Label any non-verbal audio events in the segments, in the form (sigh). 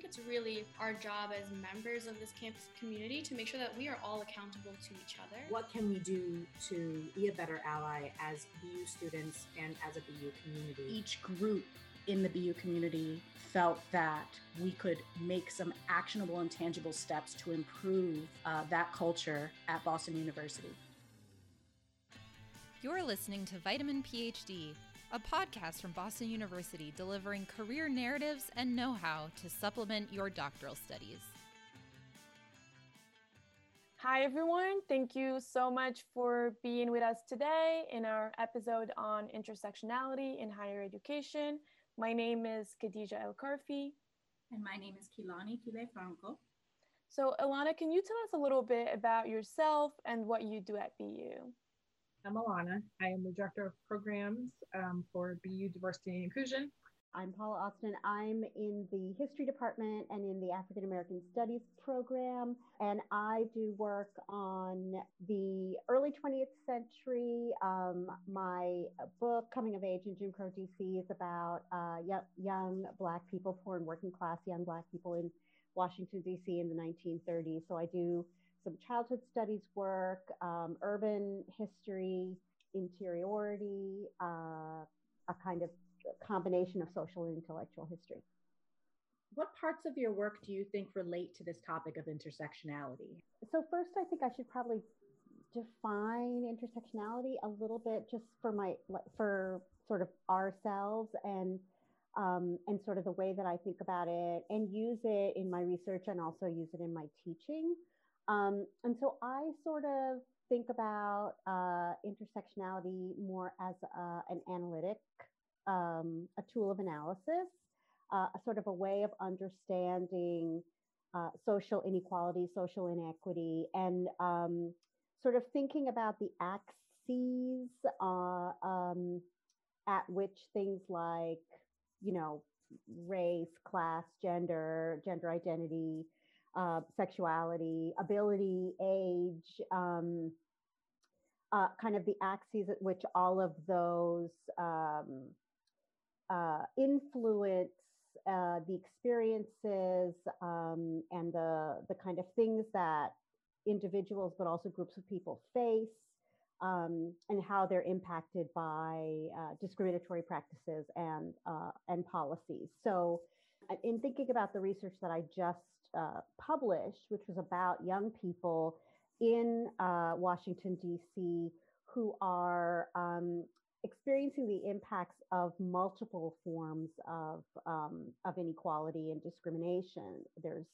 think it's really our job as members of this campus community to make sure that we are all accountable to each other. What can we do to be a better ally as BU students and as a BU community? Each group in the BU community felt that we could make some actionable and tangible steps to improve uh, that culture at Boston University. You're listening to Vitamin PhD, a podcast from Boston University delivering career narratives and know how to supplement your doctoral studies. Hi, everyone. Thank you so much for being with us today in our episode on intersectionality in higher education. My name is Khadija El Karfi. And my name is Kilani Kile Franco. So, Ilana, can you tell us a little bit about yourself and what you do at BU? I'm Alana. I am the Director of Programs um, for BU Diversity and Inclusion. I'm Paula Austin. I'm in the History Department and in the African American Studies program. And I do work on the early 20th century. Um, my book, Coming of Age in Jim Crow DC, is about uh, young, young Black people, poor and working class young Black people in Washington, DC in the 1930s. So I do some childhood studies work, um, urban history, interiority, uh, a kind of combination of social and intellectual history. What parts of your work do you think relate to this topic of intersectionality? So, first, I think I should probably define intersectionality a little bit just for my for sort of ourselves and um, and sort of the way that I think about it and use it in my research and also use it in my teaching. Um, and so I sort of think about uh, intersectionality more as uh, an analytic, um, a tool of analysis, uh, a sort of a way of understanding uh, social inequality, social inequity, and um, sort of thinking about the axes uh, um, at which things like, you know, race, class, gender, gender identity, uh, sexuality, ability, age, um, uh, kind of the axes at which all of those um, uh, influence uh, the experiences um, and the the kind of things that individuals, but also groups of people face, um, and how they're impacted by uh, discriminatory practices and uh, and policies. So, in thinking about the research that I just uh, published, which was about young people in uh, Washington, D.C., who are um, experiencing the impacts of multiple forms of, um, of inequality and discrimination. There's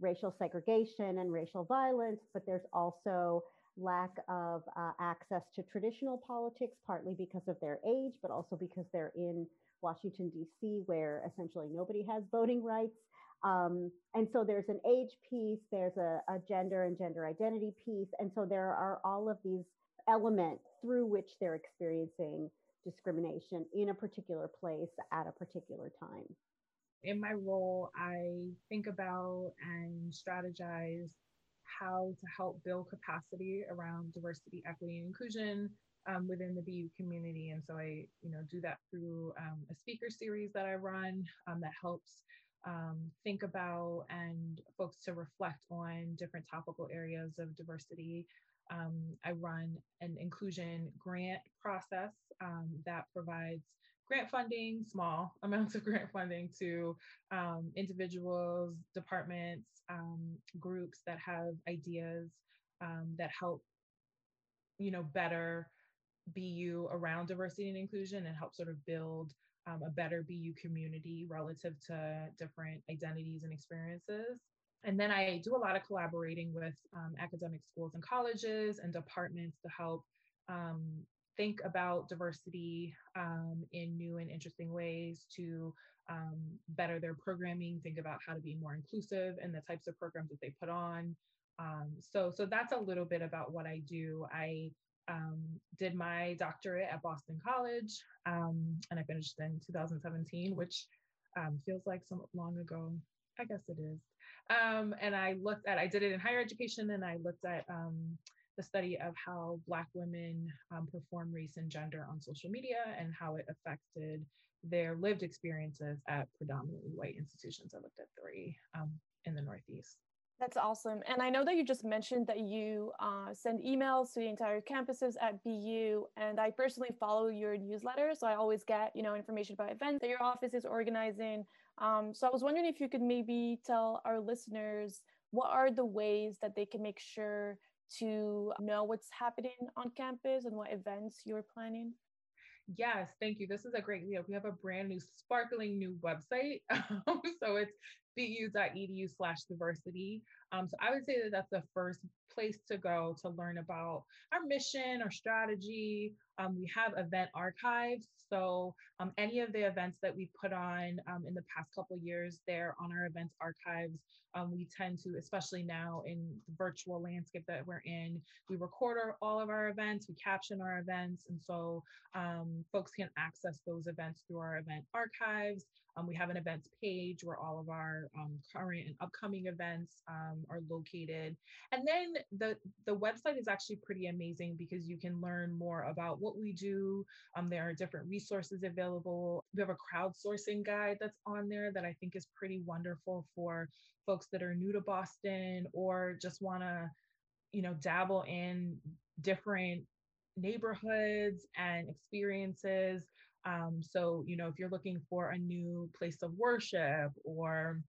racial segregation and racial violence, but there's also lack of uh, access to traditional politics, partly because of their age, but also because they're in Washington, D.C., where essentially nobody has voting rights. Um, and so there's an age piece, there's a, a gender and gender identity piece. And so there are all of these elements through which they're experiencing discrimination in a particular place at a particular time. In my role, I think about and strategize how to help build capacity around diversity, equity, and inclusion um, within the BU community. And so I, you know, do that through um, a speaker series that I run um, that helps um, think about and folks to reflect on different topical areas of diversity. Um, I run an inclusion grant process um, that provides grant funding, small (laughs) amounts of grant funding to um, individuals, departments, um, groups that have ideas um, that help, you know, better BU around diversity and inclusion and help sort of build um, a better BU community relative to different identities and experiences. And then I do a lot of collaborating with um, academic schools and colleges and departments to help um, think about diversity um, in new and interesting ways to um, better their programming, think about how to be more inclusive in the types of programs that they put on. Um, so, so that's a little bit about what I do. I um, did my doctorate at Boston College, um, and I finished in 2017, which um, feels like so long ago. I guess it is. Um, and I looked at, I did it in higher education, and I looked at um, the study of how Black women um, perform race and gender on social media and how it affected their lived experiences at predominantly white institutions. I looked at three in the Northeast. That's awesome. And I know that you just mentioned that you uh, send emails to the entire campuses at BU. And I personally follow your newsletter. So I always get, you know, information about events that your office is organizing. Um, so I was wondering if you could maybe tell our listeners what are the ways that they can make sure to know what's happening on campus and what events you're planning? Yes, thank you. This is a great deal. We have a brand new, sparkling new website. (laughs) so it's bu.edu slash diversity. Um, so I would say that that's the first place to go to learn about our mission, our strategy. Um, we have event archives. So um, any of the events that we put on um, in the past couple years, they're on our events archives. Um, we tend to, especially now in the virtual landscape that we're in, we record our, all of our events, we caption our events, and so um, folks can access those events through our event archives. Um, we have an events page where all of our current and upcoming events are located. And then the, the website is actually pretty amazing because you can learn more about what we do. Um, there are different resources available. We have a crowdsourcing guide that's on there that I think is pretty wonderful for folks that are new to Boston or just want to, you know, dabble in different neighborhoods and experiences um, so, you know, if you're looking for a new place of worship or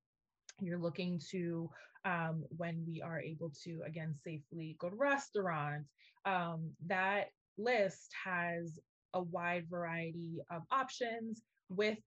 you're looking to um, when we are able to again safely go to restaurants um, that list has a wide variety of options with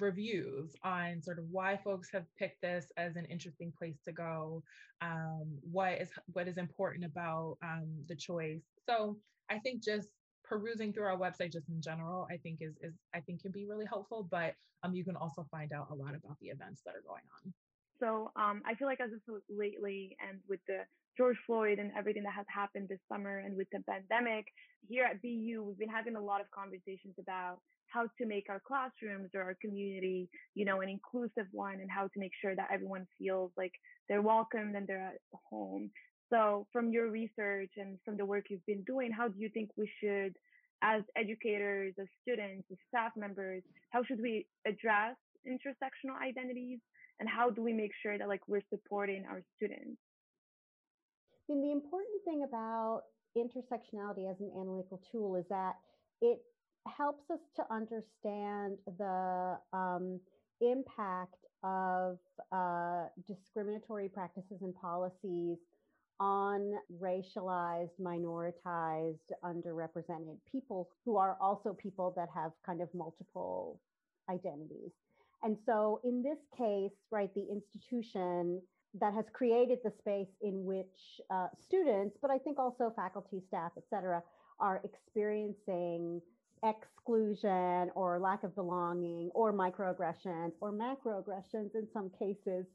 reviews on sort of why folks have picked this as an interesting place to go um, what is what is important about um, the choice so i think just perusing through our website just in general, I think is is I think can be really helpful. But um, you can also find out a lot about the events that are going on. So um, I feel like as of lately, and with the George Floyd and everything that has happened this summer, and with the pandemic here at BU, we've been having a lot of conversations about how to make our classrooms or our community, you know, an inclusive one, and how to make sure that everyone feels like they're welcomed and they're at home. So, from your research and from the work you've been doing, how do you think we should, as educators, as students, as staff members, how should we address intersectional identities, and how do we make sure that like we're supporting our students? The important thing about intersectionality as an analytical tool is that it helps us to understand the um, impact of uh, discriminatory practices and policies on racialized, minoritized, underrepresented people who are also people that have kind of multiple identities. And so in this case, right, the institution that has created the space in which uh, students, but I think also faculty, staff, et cetera, are experiencing exclusion or lack of belonging or microaggressions or macroaggressions in some cases.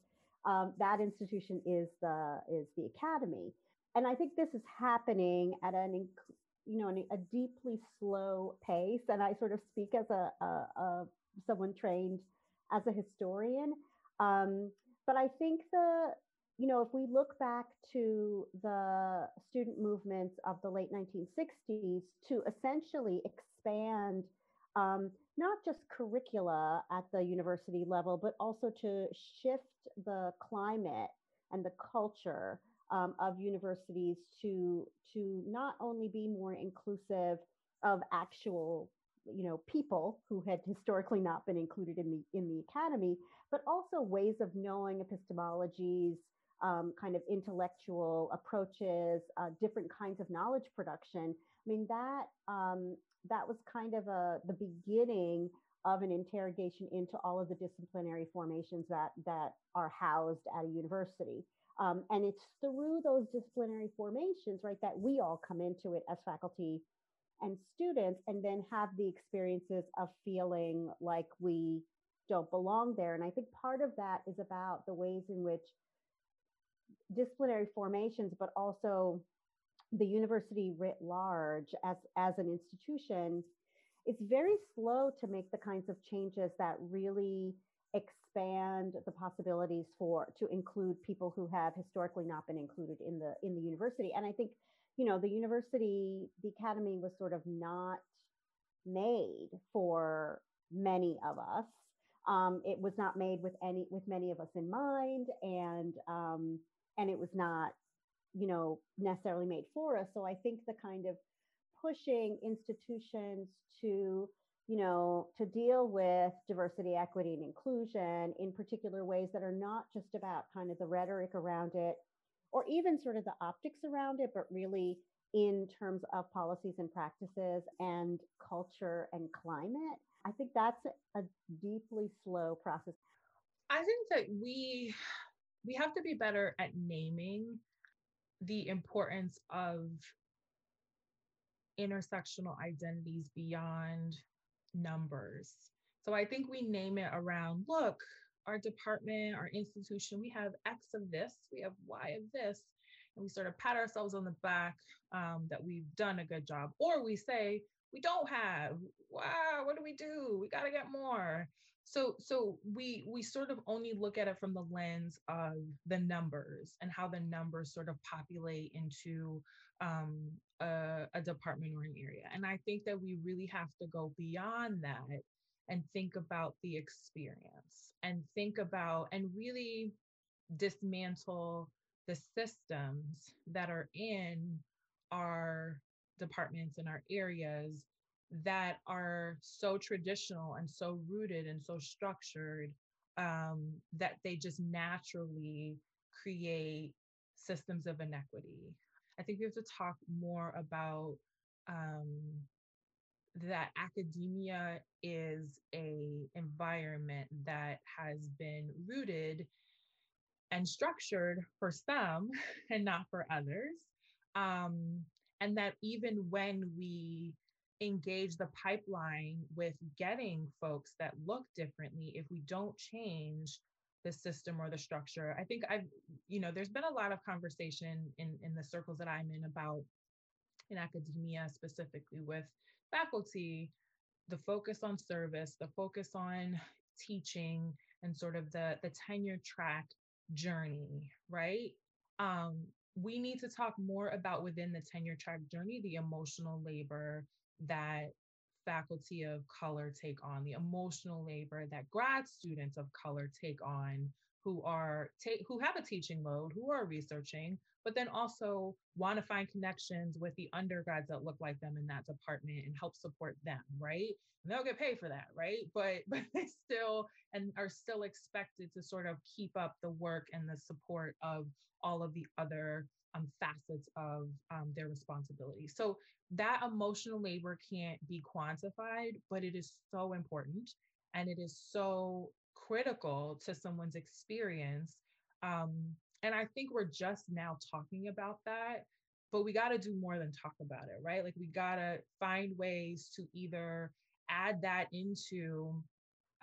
Um, that institution is the is the academy. And i think this is happening at an you know a deeply slow pace. And i sort of speak as a, a, a someone trained as a historian. Um, but i think the you know if we look back to the student movements of the late 1960s to essentially expand um, not just curricula at the university level, but also to shift the climate and the culture um, of universities to to not only be more inclusive of actual you know people who had historically not been included in the in the academy but also ways of knowing epistemologies um, kind of intellectual approaches uh, different kinds of knowledge production i mean that um, that was kind of a the beginning of an interrogation into all of the disciplinary formations that that are housed at a university. Um, and it's through those disciplinary formations, right, that we all come into it as faculty and students, and then have the experiences of feeling like we don't belong there. And I think part of that is about the ways in which disciplinary formations, but also the university writ large as, as an institution, it's very slow to make the kinds of changes that really expand the possibilities for to include people who have historically not been included in the in the university and i think you know the university the academy was sort of not made for many of us. Um, it was not made with any with many of us in mind, and um, and it was not, you know, necessarily made for us. So I think the kind of pushing institutions to you know, to deal with diversity, equity, and inclusion in particular ways that are not just about kind of the rhetoric around it or even sort of the optics around it, but really in terms of policies and practices and culture and climate. I think that's a deeply slow process. I think that we we have to be better at naming the importance of intersectional identities beyond numbers. So I think we name it around look, our department, our institution, we have X of this, we have Y of this. And we sort of pat ourselves on the back um, that we've done a good job. Or we say, we don't have, wow, what do we do? We got to get more. So, so we we sort of only look at it from the lens of the numbers and how the numbers sort of populate into um, a, a department or an area. And I think that we really have to go beyond that and think about the experience and think about and really dismantle the systems that are in our departments and our areas that are so traditional and so rooted and so structured um, that they just naturally create systems of inequity. I think we have to talk more about um, that academia is a environment that has been rooted and structured for some (laughs) and not for others. Um, and that even when we engage the pipeline with getting folks that look differently, if we don't change the system or the structure. I think I've, you know, there's been a lot of conversation in, in the circles that I'm in about in academia, specifically with faculty, the focus on service, the focus on teaching and sort of the, the tenure track journey, right? Um, we need to talk more about within the tenure track journey, the emotional labor that faculty of color take on, the emotional labor that grad students of color take on who are ta- who have a teaching load, who are researching, but then also want to find connections with the undergrads that look like them in that department and help support them, right? And they'll get paid for that, right? But (laughs) but they still and are still expected to sort of keep up the work and the support of all of the other um, facets of um, their responsibility. So that emotional labor can't be quantified, but it is so important and it is so critical to someone's experience. Um, and I think we're just now talking about that, but we got to do more than talk about it, right? Like we got to find ways to either add that into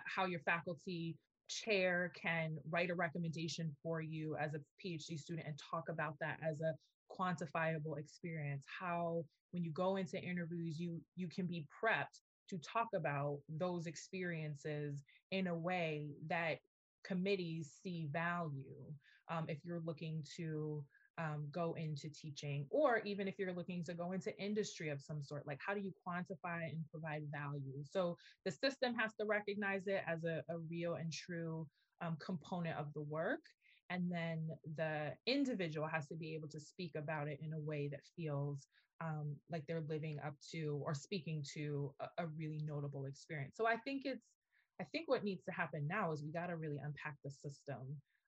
how your faculty chair can write a recommendation for you as a PhD student and talk about that as a quantifiable experience how when you go into interviews you you can be prepped to talk about those experiences in a way that committees see value um, if you're looking to um, go into teaching, or even if you're looking to go into industry of some sort, like how do you quantify and provide value? So the system has to recognize it as a, a real and true um, component of the work. And then the individual has to be able to speak about it in a way that feels um, like they're living up to or speaking to a, a really notable experience. So I think it's, I think what needs to happen now is we got to really unpack the system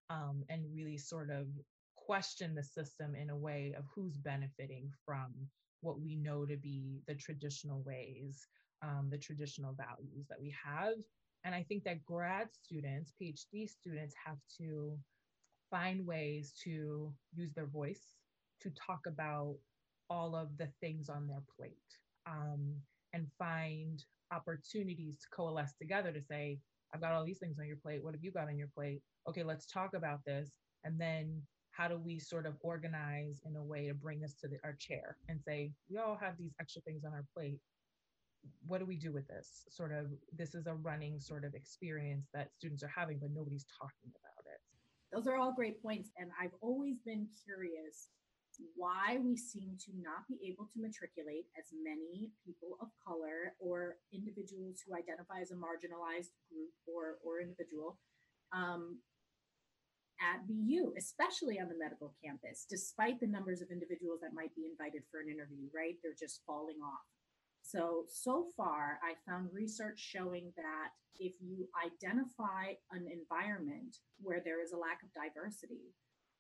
um, and really sort of question the system in a way of who's benefiting from what we know to be the traditional ways, um, the traditional values that we have. And I think that grad students, PhD students, have to find ways to use their voice to talk about all of the things on their plate um, and find opportunities to coalesce together to say, I've got all these things on your plate. What have you got on your plate? Okay, let's talk about this. And then how do we sort of organize in a way to bring this to the, our chair and say we all have these extra things on our plate what do we do with this sort of this is a running sort of experience that students are having but nobody's talking about it those are all great points and i've always been curious why we seem to not be able to matriculate as many people of color or individuals who identify as a marginalized group or, or individual um, at BU, especially on the medical campus, despite the numbers of individuals that might be invited for an interview, right? They're just falling off. So, so far, I found research showing that if you identify an environment where there is a lack of diversity,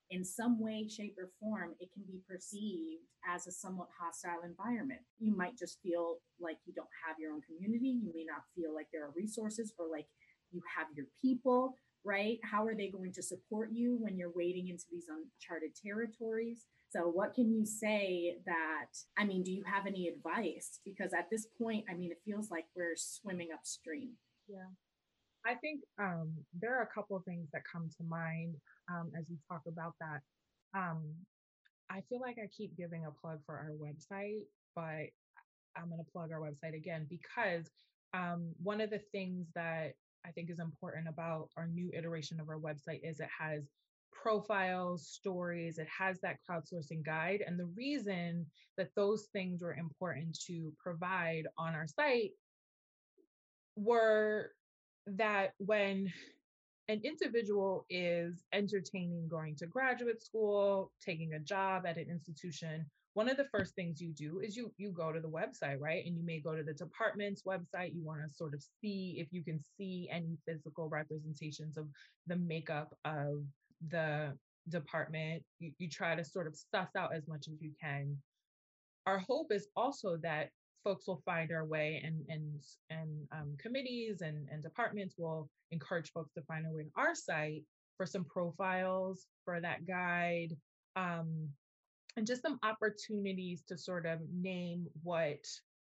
in some way, shape, or form, it can be perceived as a somewhat hostile environment. You might just feel like you don't have your own community. You may not feel like there are resources or like you have your people, right? How are they going to support you when you're wading into these uncharted territories? So, what can you say that? I mean, do you have any advice? Because at this point, I mean, it feels like we're swimming upstream. Yeah. I think um, there are a couple of things that come to mind um, as you talk about that. Um, I feel like I keep giving a plug for our website, but I'm going to plug our website again because um, one of the things that I think is important about our new iteration of our website is it has profiles, stories, it has that crowdsourcing guide. And the reason that those things were important to provide on our site were that when an individual is entertaining going to graduate school, taking a job at an institution, one of the first things you do is you you go to the website, right? And you may go to the department's website. You want to sort of see if you can see any physical representations of the makeup of the department. You, you try to sort of suss out as much as you can. Our hope is also that folks will find our way and and and um, committees and, and departments will encourage folks to find their way to our site for some profiles for that guide um, and just some opportunities to sort of name what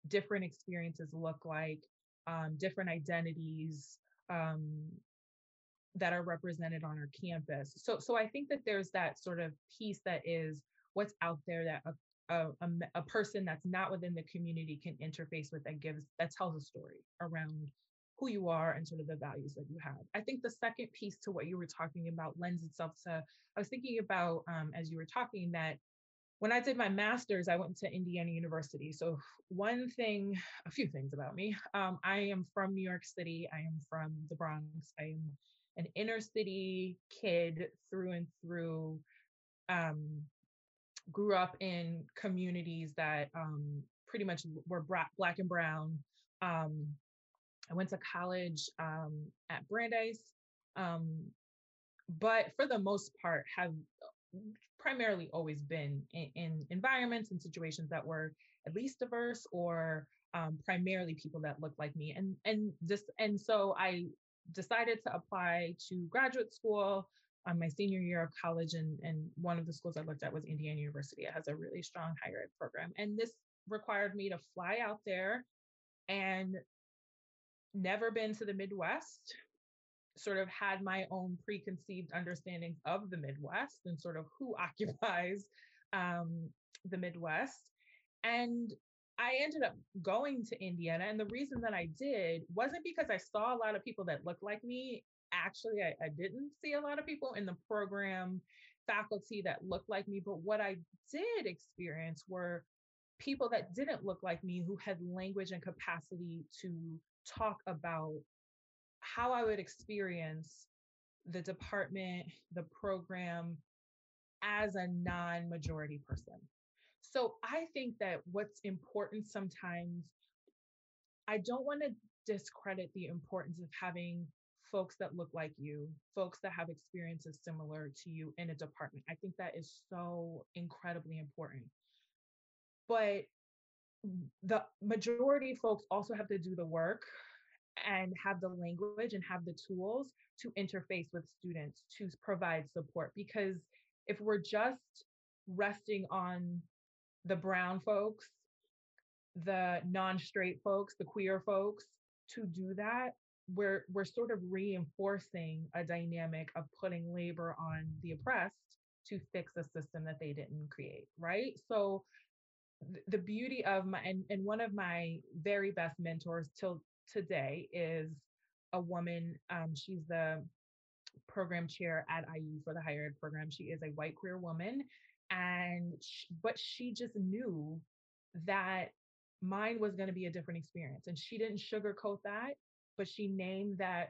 different experiences look like um, different identities um, that are represented on our campus. So so i think that there's that sort of piece that is what's out there that a, a, a, person that's not within the community can interface with that gives that tells a story around who you are and sort of the values that you have. I think the second piece to what you were talking about lends itself to i was thinking about um, as you were talking that when i did my master's i went to indiana university. So one thing a few things about me. Um, i am from new york city. I am from the bronx. I am an inner city kid through and through um, grew up in communities that um, pretty much were bra- black and brown. Um, I went to college um, at Brandeis, um, but for the most part, have primarily always been in, in environments and situations that were at least diverse or um, primarily people that looked like me. And and this and so I decided to apply to graduate school um, my senior year of college, and, and one of the schools I looked at was Indiana University. It has a really strong higher ed program. And this required me to fly out there and never been to the Midwest, sort of had my own preconceived understandings of the Midwest and sort of who (laughs) occupies um, the Midwest. And I ended up going to Indiana. And the reason that I did wasn't because I saw a lot of people that looked like me actually I, I didn't see a lot of people in the program faculty that looked like me, but what I did experience were people that didn't look like me who had language and capacity to talk about how I would experience the department, the program as a non majority person. So I think that what's important sometimes, I don't want to discredit the importance of having folks that look like you, folks that have experiences similar to you in a department. I think that is so incredibly important. But the majority folks also have to do the work and have the language and have the tools to interface with students to provide support because if we're just resting on the brown folks the non-straight folks the queer folks to do that we're we're sort of reinforcing a dynamic of putting labor on the oppressed to fix a system that they didn't create right so th- the beauty of my and, and one of my very best mentors till today is a woman um, she's the program chair at IU for the higher ed program. She is a white queer woman. And, she, but she just knew that mine was going to be a different experience. And she didn't sugarcoat that, but she named that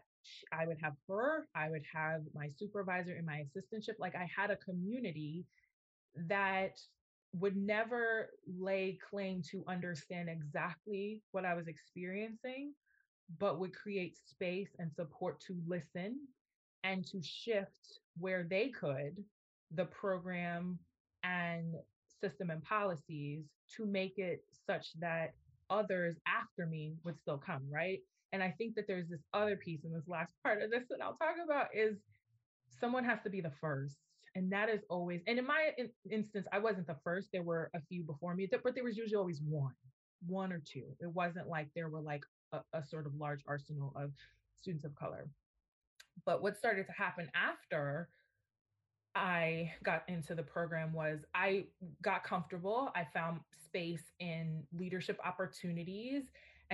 I would have her, I would have my supervisor and my assistantship. Like I had a community that would never lay claim to understand exactly what I was experiencing, but would create space and support to listen and to shift where they could the program and system and policies to make it such that others after me would still come, right? And I think that there's this other piece in this last part of this that I'll talk about is someone has to be the first and that is always and in my in, instance i wasn't the first there were a few before me but there was usually always one one or two it wasn't like there were like a, a sort of large arsenal of students of color but what started to happen after I got into the program was I got comfortable. I found space in leadership opportunities.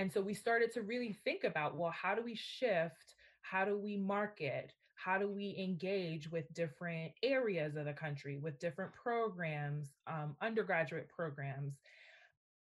And so we started to really think about well, how do we shift? How do we market? how do we engage with different areas of the country with different programs um, undergraduate programs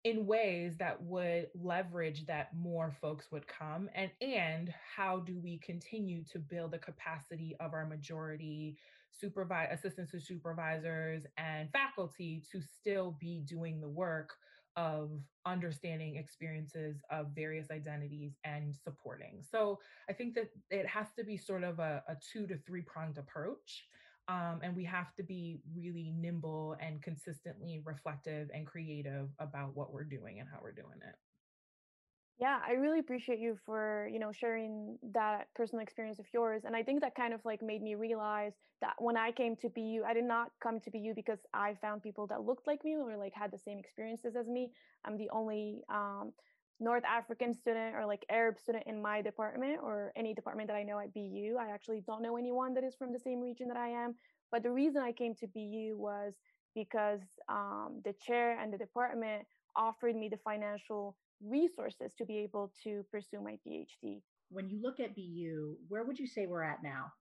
in ways that would leverage that more folks would come and and how do we continue to build the capacity of our majority supervise assistants to supervisors and faculty to still be doing the work of understanding experiences of various identities and supporting. So I think that it has to be sort of a, a two to three pronged approach. Um, and we have to be really nimble and consistently reflective and creative about what we're doing and how we're doing it yeah i really appreciate you for you know sharing that personal experience of yours and i think that kind of like made me realize that when i came to bu i did not come to bu because i found people that looked like me or like had the same experiences as me. I'm the only um, north african student or like arab student in my department or any department that i know at bu i actually don't know anyone that is from the same region that i am but the reason i came to bu was because um, the chair and the department offered me the financial resources to be able to pursue my PhD. When you look at BU, where would you say we're at now?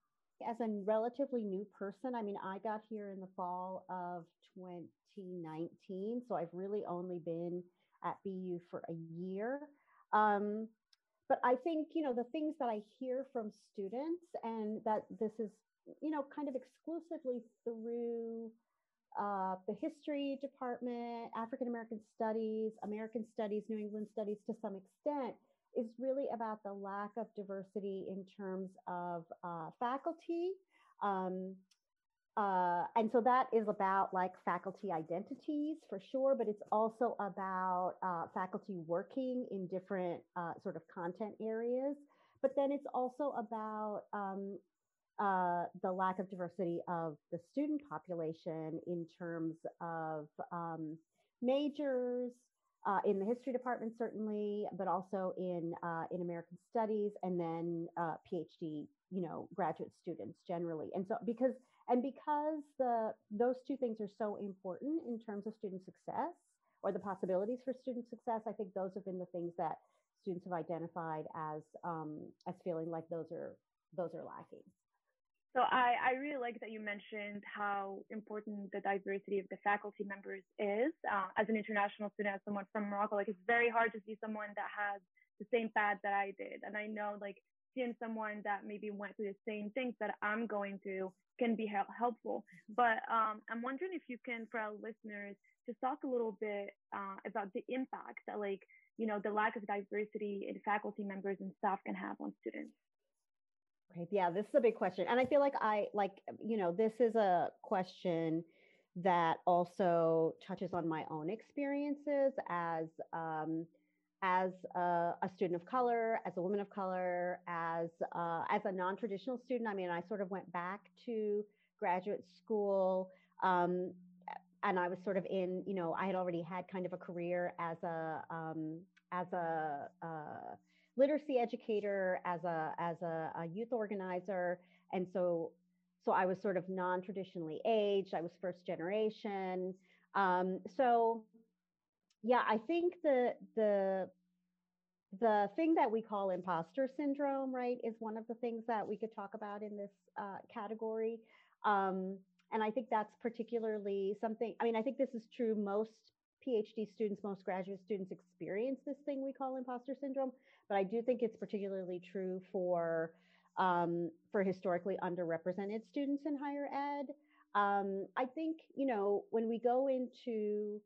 As a relatively new person, I mean, I got here in the fall of 2019, so I've really only been at BU for a year. Um, but I think, you know, the things that I hear from students, and that this is, you know, kind of exclusively through uh, the history department, African American studies, American studies, New England studies to some extent, is really about the lack of diversity in terms of uh, faculty. Um, uh, and so that is about like faculty identities for sure, but it's also about uh, faculty working in different uh, sort of content areas. But then it's also about um, uh, the lack of diversity of the student population in terms of um, majors uh, in the history department, certainly, but also in uh, in American studies, and then uh, PhD, you know, graduate students generally. And so, because and because the those two things are so important in terms of student success or the possibilities for student success, I think those have been the things that students have identified as um, as feeling like those are those are lacking. So I, I really like that you mentioned how important the diversity of the faculty members is. Uh, as an international student, as someone from Morocco, like it's very hard to see someone that has the same path that I did. And I know like seeing someone that maybe went through the same things that I'm going through can be help- helpful. But um, I'm wondering if you can, for our listeners, just talk a little bit uh, about the impact that like, you know, the lack of diversity in faculty members and staff can have on students. Yeah, this is a big question. And I feel like I like, you know, this is a question that also touches on my own experiences as um, as a, a, student of color, as a woman of color, as uh, as a non-traditional student. I mean, I sort of went back to graduate school, um, and I was sort of in, you know, I had already had kind of a career as a um, as a uh, literacy educator, as a as a, a youth organizer, and so so I was sort of non-traditionally aged. I was first generation. Um, so yeah, I think the the the thing that we call imposter syndrome, right, is one of the things that we could talk about in this uh, category. Um, and I think that's particularly something, I mean, I think this is true. Most PhD students, most graduate students experience this thing we call imposter syndrome, but I do think it's particularly true for um, for historically underrepresented students in higher ed. Um, I think, you know, when we go into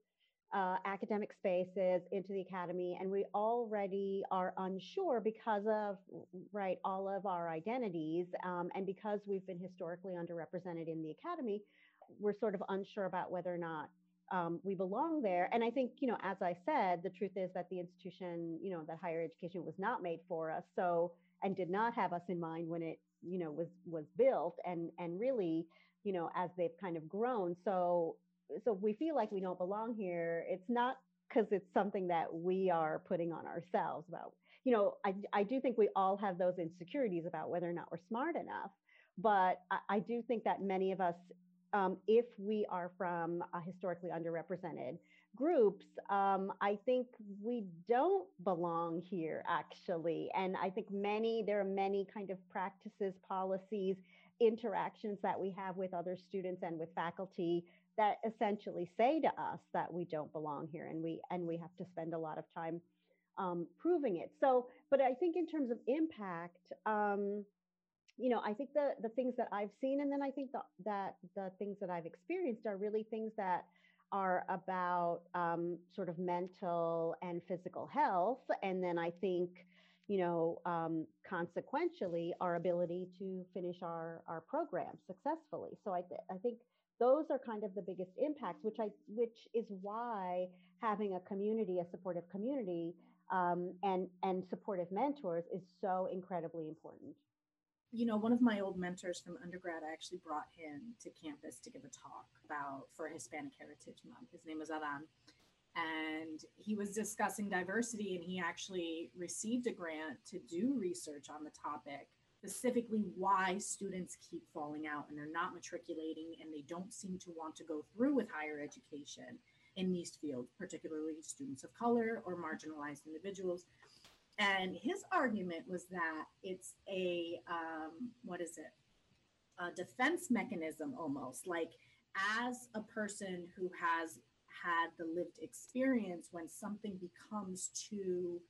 uh, academic spaces into the academy and we already are unsure because of right all of our identities um, and because we've been historically underrepresented in the academy we're sort of unsure about whether or not um, we belong there. And i think you know as i said the truth is that the institution you know that higher education was not made for us so and did not have us in mind when it you know was was built and and really you know as they've kind of grown. So so we feel like we don't belong here. It's not because it's something that we are putting on ourselves about you know I, I do think we all have those insecurities about whether or not we're smart enough but i, I do think that many of us um, if we are from a historically underrepresented groups um, i think we don't belong here actually. And i think many there are many kind of practices policies interactions that we have with other students and with faculty that essentially say to us that we don't belong here and we and we have to spend a lot of time um, proving it. So but i think in terms of impact um, you know i think the the things that i've seen and then i think the, that the things that i've experienced are really things that are about um, sort of mental and physical health and then i think you know um, consequentially our ability to finish our our program successfully. So i, th- I think those are kind of the biggest impacts which i which is why having a community a supportive community um, and and supportive mentors is so incredibly important you know one of my old mentors from undergrad i actually brought him to campus to give a talk about for hispanic heritage month his name was adan and he was discussing diversity and he actually received a grant to do research on the topic specifically why students keep falling out and they're not matriculating and they don't seem to want to go through with higher education in these fields, particularly students of color or marginalized individuals. And his argument was that it's a, um, what is it? A defense mechanism almost. Like, as a person who has had the lived experience, when something becomes too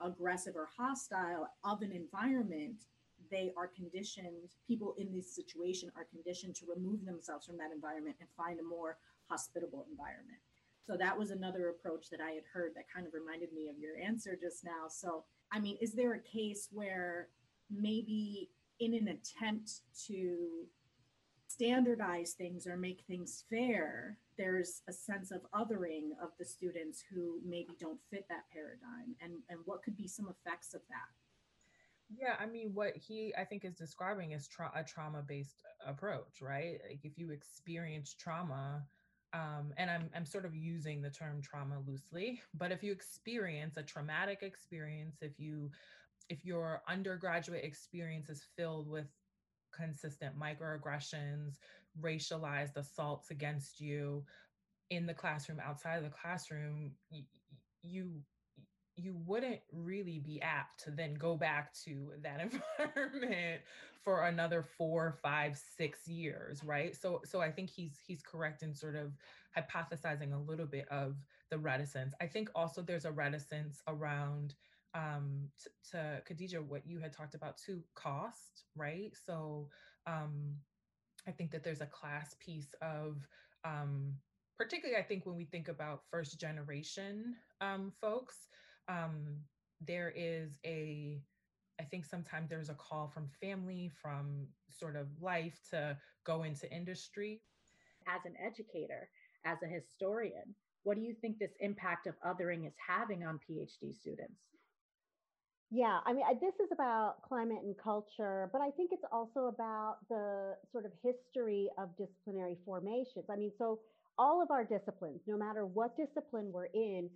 aggressive or hostile of an environment, they are conditioned, people in this situation are conditioned to remove themselves from that environment and find a more hospitable environment. So that was another approach that I had heard that kind of reminded me of your answer just now. So, I mean, is there a case where maybe in an attempt to standardize things or make things fair, there's a sense of othering of the students who maybe don't fit that paradigm? And, and what could be some effects of that? Yeah, I mean, what he I think is describing is tra- a trauma based approach, right? Like if you experience trauma, um, and I'm I'm sort of using the term trauma loosely, but if you experience a traumatic experience, if you if your undergraduate experience is filled with consistent microaggressions, racialized assaults against you in the classroom, outside of the classroom, you you wouldn't really be apt to then go back to that (laughs) environment for another four five six years right? So so i think he's he's correct in sort of hypothesizing a little bit of the reticence. I think also there's a reticence around um t- to khadija what you had talked about too cost right? So um i think that there's a class piece of um particularly i think when we think about first generation um, folks um, there is a I think sometimes there's a call from family, from sort of life to go into industry. As an educator, as a historian, what do you think this impact of othering is having on PhD students? Yeah, I mean, this is about climate and culture, but I think it's also about the sort of history of disciplinary formations. I mean, so all of our disciplines, no matter what discipline we're in,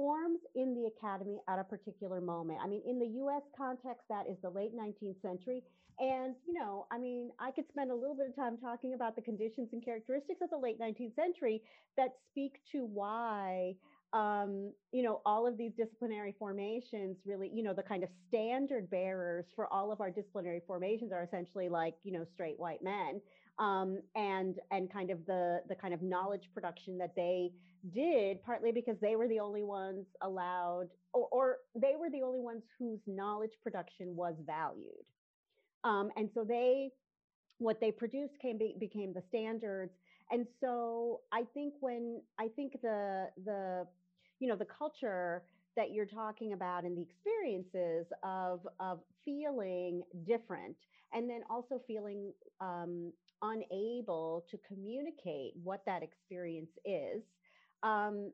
forms in the academy at a particular moment. I mean, in the US context, that is the late 19th century. And, you know, I mean, I could spend a little bit of time talking about the conditions and characteristics of the late 19th century that speak to why um, you know, all of these disciplinary formations really, you know, the kind of standard bearers for all of our disciplinary formations are essentially like, you know, straight white men. Um, and and kind of the the kind of knowledge production that they did partly because they were the only ones allowed or, or they were the only ones whose knowledge production was valued. Um, and so they what they produced came be, became the standards. And so i think when i think the the you know the culture that you're talking about and the experiences of of feeling different and then also feeling um, unable to communicate what that experience is um,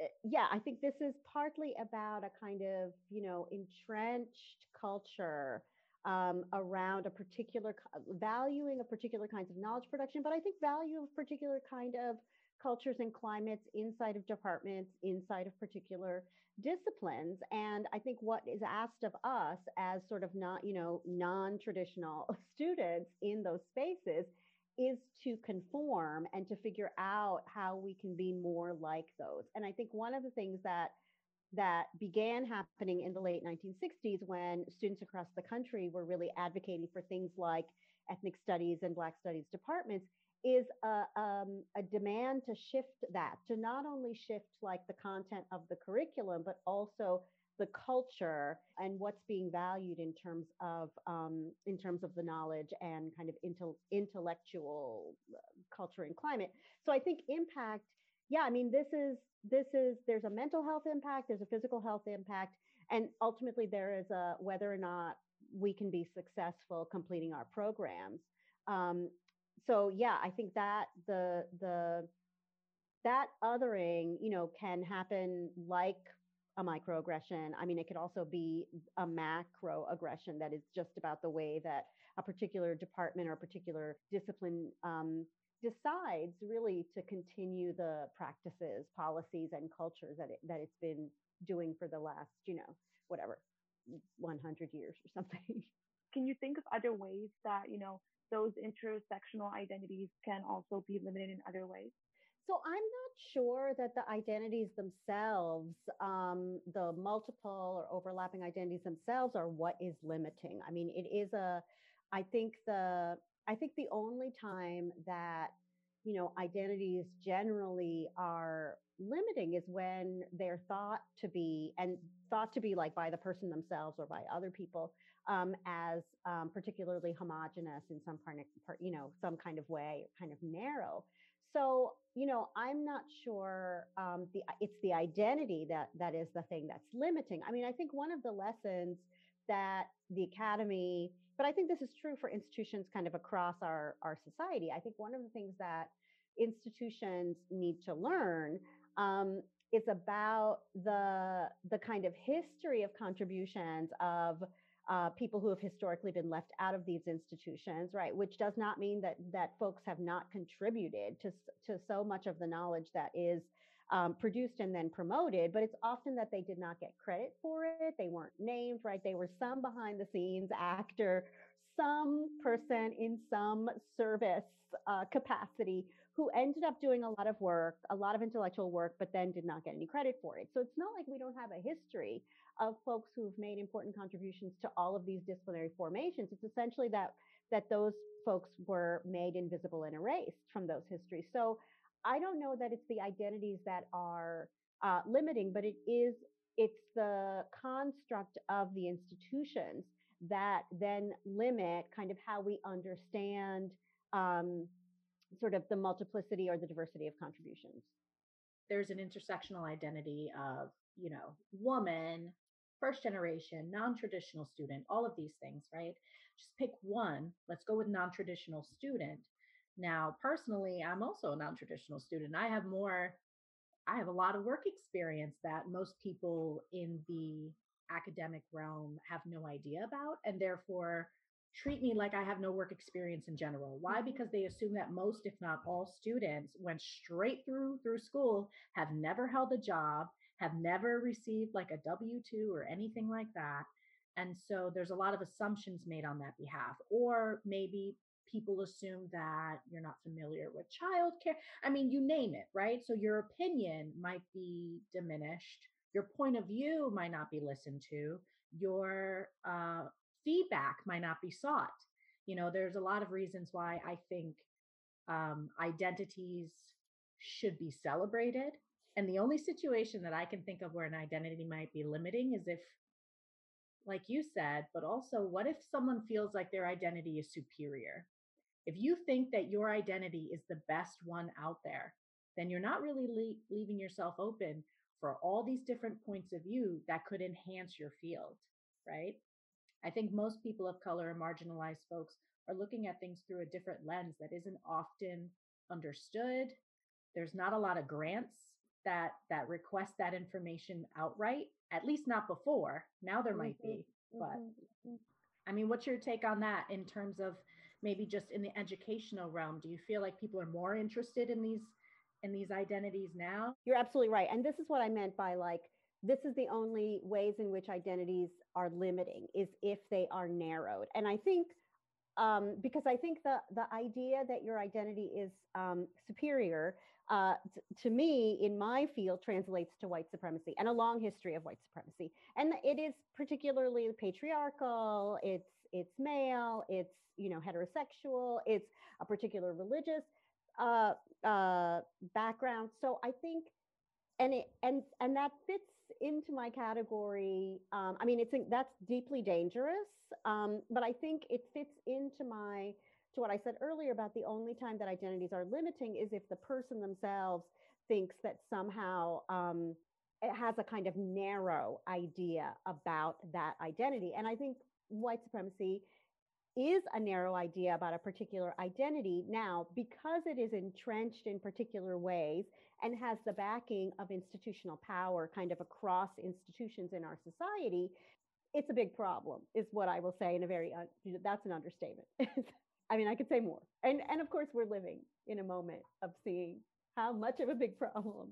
eh, yeah, I think this is partly about a kind of, you know, entrenched culture um, around a particular valuing of particular kinds of knowledge production, but I think value of particular kind of cultures and climates inside of departments, inside of particular disciplines. And I think what is asked of us as sort of not, you know, non-traditional (laughs) students in those spaces is to conform and to figure out how we can be more like those. And I think one of the things that that began happening in the late 1960s when students across the country were really advocating for things like ethnic studies and black studies departments is a, um, a demand to shift that to not only shift like the content of the curriculum but also the culture and what's being valued in terms of um, in terms of the knowledge and kind of intel- intellectual uh, culture and climate. So I think impact. Yeah, I mean this is this is there's a mental health impact, there's a physical health impact, and ultimately there is a whether or not we can be successful completing our programs. Um, so yeah, I think that the the that othering, you know, can happen like a microaggression. I mean, it could also be a macroaggression that is just about the way that a particular department or a particular discipline um, decides really to continue the practices, policies, and cultures that it, that it's been doing for the last, you know, whatever, 100 years or something. Can you think of other ways that you know those intersectional identities can also be limited in other ways? So I'm not sure that the identities themselves, um, the multiple or overlapping identities themselves, are what is limiting. I mean, it is a. I think the. I think the only time that you know identities generally are limiting is when they're thought to be and thought to be like by the person themselves or by other people um, as um, particularly homogenous in some part, part, you know, some kind of way, kind of narrow. So, you know, I'm not sure um, the it's the identity that that is the thing that's limiting. I mean, I think one of the lessons that the academy, but I think this is true for institutions kind of across our our society. I think one of the things that institutions need to learn um, is about the the kind of history of contributions of uh, people who have historically been left out of these institutions, right? Which does not mean that that folks have not contributed to to so much of the knowledge that is um, produced and then promoted, but it's often that they did not get credit for it. They weren't named, right? They were some behind the scenes actor, some person in some service uh, capacity who ended up doing a lot of work, a lot of intellectual work, but then did not get any credit for it. So it's not like we don't have a history of folks who've made important contributions to all of these disciplinary formations. It's essentially that that those folks were made invisible and erased from those histories. So I don't know that it's the identities that are uh, limiting, but it is it's the construct of the institutions that then limit kind of how we understand um, sort of the multiplicity or the diversity of contributions. There's an intersectional identity of, you know, woman, first generation, non traditional student, all of these things, right? Just pick one. Let's go with non traditional student. Now, personally, I'm also a non traditional student. I have more, I have a lot of work experience that most people in the academic realm have no idea about. And therefore, treat me like I have no work experience in general. Why? Mm-hmm. Because they assume that most, if not all, students went straight through through school, have never held a job, have never received like a W 2 or anything like that. And so there's a lot of assumptions made on that behalf. Or maybe people assume that you're not familiar with childcare. I mean, you name it, right? So your opinion might be diminished, your point of view might not be listened to, your uh, feedback might not be sought. You know, there's a lot of reasons why I think um, identities should be celebrated. And the only situation that I can think of where an identity might be limiting is if like you said, but also what if someone feels like their identity is superior? If you think that your identity is the best one out there, then you're not really le- leaving yourself open for all these different points of view that could enhance your field, right? I think most people of color and marginalized folks are looking at things through a different lens that isn't often understood. There's not a lot of grants that that request that information outright at least not before now there might be mm-hmm. but mm-hmm. i mean what's your take on that in terms of maybe just in the educational realm do you feel like people are more interested in these in these identities now you're absolutely right and this is what i meant by like this is the only ways in which identities are limiting is if they are narrowed and i think um, because I think the the idea that your identity is um, superior uh, t- to me in my field translates to white supremacy and a long history of white supremacy, and it is particularly patriarchal. It's it's male. It's you know heterosexual. It's a particular religious uh, uh, background. So I think, and it and and that fits into my category. Um, I mean, it's that's deeply dangerous um, but I think it fits into my to what I said earlier about the only time that identities are limiting is if the person themselves thinks that somehow um, it has a kind of narrow idea about that identity. And I think white supremacy is a narrow idea about a particular identity. Now, because it is entrenched in particular ways and has the backing of institutional power kind of across institutions in our society, it's a big problem is what i will say in a very that's an understatement (laughs) i mean i could say more and and of course we're living in a moment of seeing how much of a big problem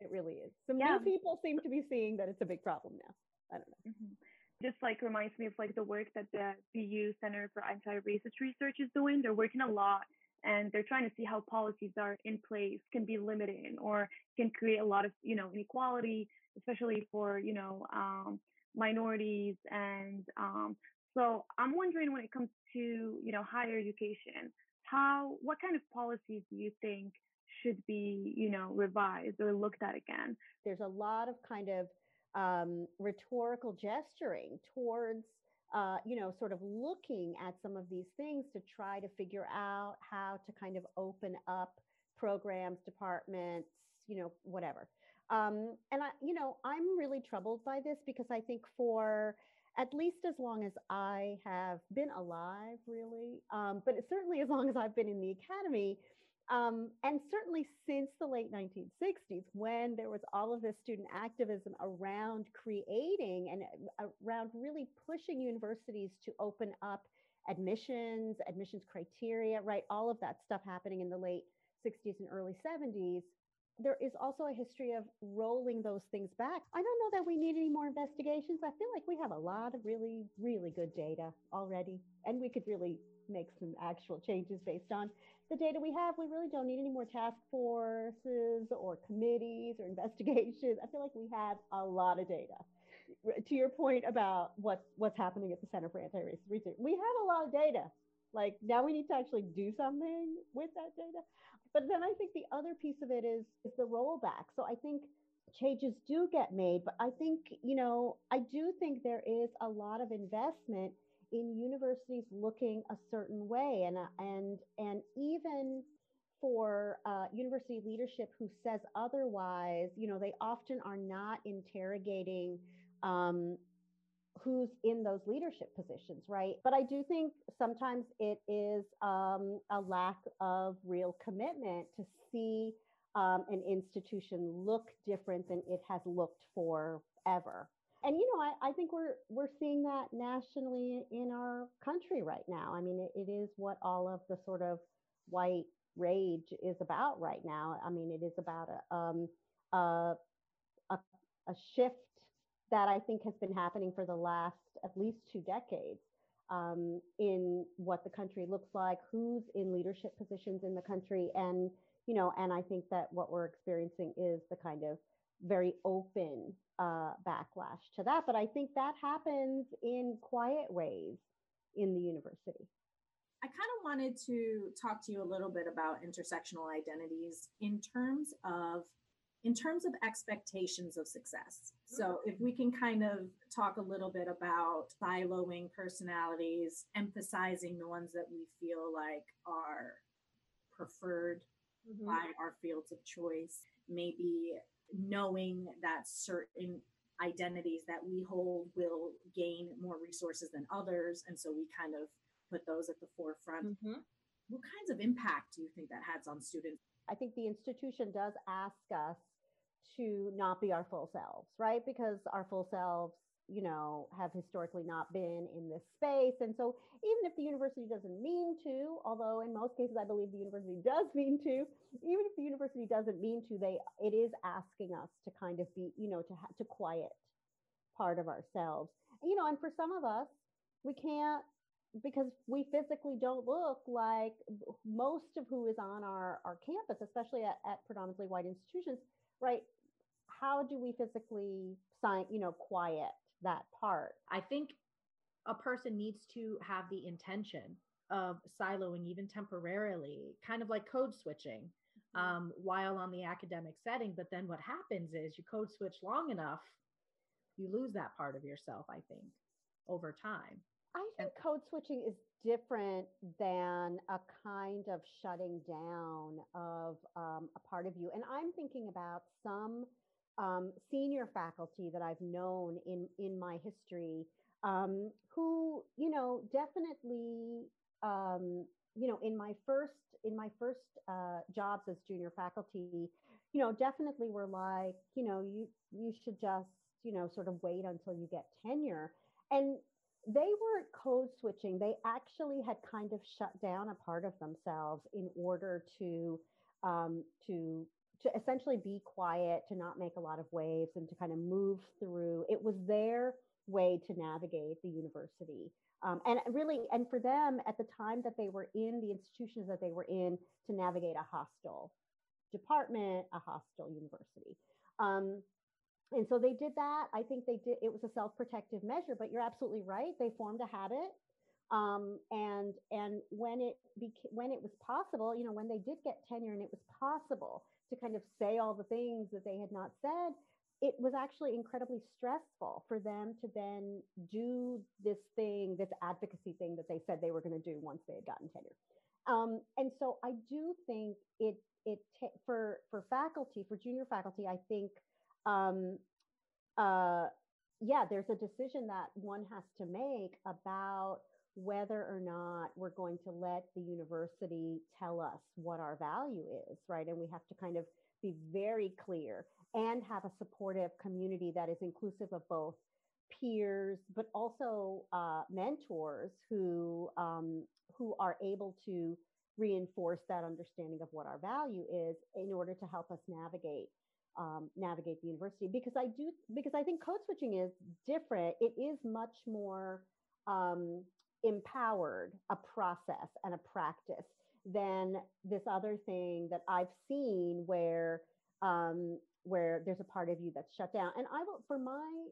it really is some yeah. new people seem to be seeing that it's a big problem now i don't know mm-hmm. Just like reminds me of like the work that the bu center for anti-racist research is doing. They're working a lot and they're trying to see how policies are in place can be limiting or can create a lot of you know inequality especially for you know um, minorities and um, so i'm wondering when it comes to you know higher education how what kind of policies do you think should be you know revised or looked at again? There's a lot of kind of um, rhetorical gesturing towards uh, you know sort of looking at some of these things to try to figure out how to kind of open up programs departments you know whatever. Um, and I, you know, I'm really troubled by this because I think for at least as long as I have been alive, really, um, but certainly as long as I've been in the academy, um, and certainly since the late 1960s, when there was all of this student activism around creating and uh, around really pushing universities to open up admissions, admissions criteria, right? All of that stuff happening in the late 60s and early 70s there is also a history of rolling those things back. I don't know that we need any more investigations. I feel like we have a lot of really, really good data already, and we could really make some actual changes based on the data we have. We really don't need any more task forces or committees or (laughs) investigations. I feel like we have a lot of data. To your point about what's what's happening at the Center for Anti-Racist Research, we have a lot of data. Like now we need to actually do something with that data. But then I think the other piece of it is is the rollback. So I think changes do get made, but I think, you know, I do think there is a lot of investment in universities looking a certain way and and and even for uh, university leadership who says otherwise, you know, they often are not interrogating um, who's in those leadership positions, right? But I do think sometimes it is um, a lack of real commitment to see um, an institution look different than it has looked forever. And you know, I, I, think we're we're seeing that nationally in our country right now. I mean, it, it is what all of the sort of white rage is about right now. I mean, it is about a um, a, a, a shift that I think has been happening for the last at least two decades um, in what the country looks like, who's in leadership positions in the country, and you know, and I think that what we're experiencing is the kind of very open uh, backlash to that. But I think that happens in quiet ways in the university. I kind of wanted to talk to you a little bit about intersectional identities in terms of in terms of expectations of success. So if we can kind of talk a little bit about siloing personalities, emphasizing the ones that we feel like are preferred mm-hmm. by our fields of choice, maybe knowing that certain identities that we hold will gain more resources than others and so we kind of put those at the forefront. Mm-hmm. What kinds of impact do you think that has on students? I think the institution does ask us to not be our full selves, right? Because our full selves, you know, have historically not been in this space. And so even if the university doesn't mean to, although in most cases I believe the university (laughs) does mean to, even if the university doesn't mean to, they it is asking us to kind of be, you know, to ha- to quiet part of ourselves. You know, and for some of us, we can't because we physically don't look like most of who is on our, our campus, especially at, at predominantly white institutions, right? How do we physically sign, you know, quiet that part? I think a person needs to have the intention of siloing even temporarily, kind of like code switching mm-hmm. um, while on the academic setting. But then what happens is you code switch long enough, you lose that part of yourself, I think, over time. I think code switching is different than a kind of shutting down of um, a part of you. And I'm thinking about some um, senior faculty that I've known in in my history um, who, you know, definitely, um, you know, in my first in my first uh, jobs as junior faculty, you know, definitely were like, you know, you you should just, you know, sort of wait until you get tenure. And they weren't code switching. They actually had kind of shut down a part of themselves in order to um, to to essentially be quiet, to not make a lot of waves, and to kind of move through. It was their way to navigate the university. Um, and really, and for them at the time that they were in the institutions that they were in, to navigate a hostile department, a hostile university. Um, and so they did that. I think they did. It was a self-protective measure, but you're absolutely right. They formed a habit, um, and and when it beca- when it was possible, you know, when they did get tenure and it was possible to kind of say all the things that they had not said, it was actually incredibly stressful for them to then do this thing, this advocacy thing that they said they were going to do once they had gotten tenure. Um, and so I do think it it t- for for faculty, for junior faculty, I think um, uh, yeah, there's a decision that one has to make about whether or not we're going to let the university tell us what our value is, right? And we have to kind of be very clear and have a supportive community that is inclusive of both peers, but also uh, mentors who um, who are able to reinforce that understanding of what our value is in order to help us navigate um, navigate the university because I do because I think code switching is different. It is much more um, empowered a process and a practice than this other thing that I've seen where um, where there's a part of you that's shut down. And I will for my